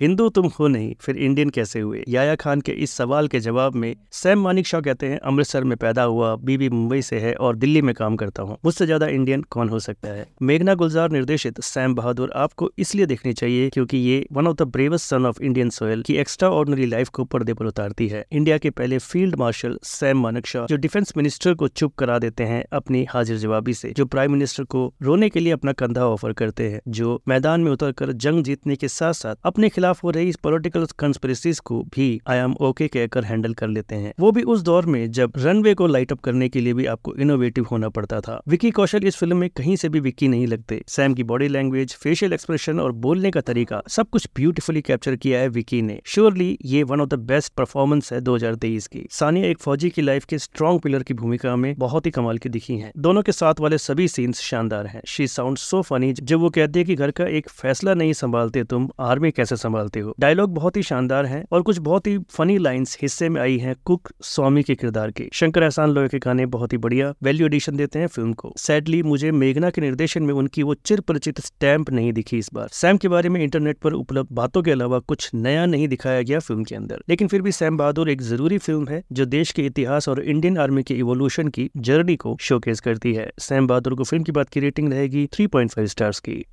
हिंदू तुम हो नहीं, फिर इंडियन कैसे हुए? याया खान के इस सवाल के जवाब में सैम मानिक शाह कहते हैं, अमृतसर में पैदा हुआ, बीबी मुंबई से है और दिल्ली में काम करता हूँ। मुझसे ज़्यादा इंडियन कौन हो सकता है? मेघना गुलजार निर्देशित सैम बहादुर आपको इसलिए देखनी चाहिए क्योंकि ये one of the bravest son of Indian soil की एक्स्ट्रा ऑर्डनरी लाइफ को पर्दे पर उतारती है। इंडिया के पहले field marshal Sam Manekshaw, जो डिफेंस मिनिस्टर को चुप करा देते हैं अपनी हाजिर जवाबी से, जो प्राइम मिनिस्टर को रोने के लिए अपना कंधा ऑफ़र करते हैं, जो मैदान में उतरकर जंग जीतने के साथ साथ अपने खिलाफ हो रही इस पॉलिटिकल कंस्पिरेसीज को भी आई एम ओके कहकर हैंडल कर लेते हैं। वो भी उस दौर में जब रनवे को लाइट अप करने के लिए भी आपको इनोवेटिव होना पड़ता था। विकी कौशल इस फ़िल्म में कहीं से भी विकी नहीं लगते। सैम की बॉडी लैंग्वेज फेशियल एक्सप्रेशन और बोलने का तरीका सब कुछ ब्यूटीफुली कैप्चर किया है विकी ने। श्योरली ये one of the best performance है 2023 की। सानिया एक फौजी की लाइफ के स्ट्रॉन्ग पिलर की भूमिका में बहुत ही कमाल की दिखी है। दोनों के साथ वाले सभी सीन्स शानदार हैं। शी साउंड सो फनी जब वो कहती है की घर का एक फैसला नहीं संभालते तुम, आर्मी कैसे संभालते हो। डायलॉग बहुत ही शानदार है और कुछ बहुत ही फनी लाइंस हिस्से में आई है कुक स्वामी के किरदार के। शंकर एहसान लोहे के गाने बहुत ही बढ़िया वैल्यू एडिशन देते हैं फ़िल्म को। सैडली मुझे मेघना के निर्देशन में उनकी वो चिर परिचित स्टैंप नहीं दिखी इस बार। सैम के बारे में इंटरनेट पर उपलब्ध बातों के अलावा कुछ नया नहीं दिखाया गया फ़िल्म के अंदर। लेकिन फिर भी सैम बहादुर एक ज़रूरी फ़िल्म है जो देश के इतिहास और इंडियन आर्मी के इवोल्यूशन की जर्नी को शोकेस करती है। सैम बहादुर को फ़िल्म की बात की रेटिंग रहेगी 3.5 स्टार्स की।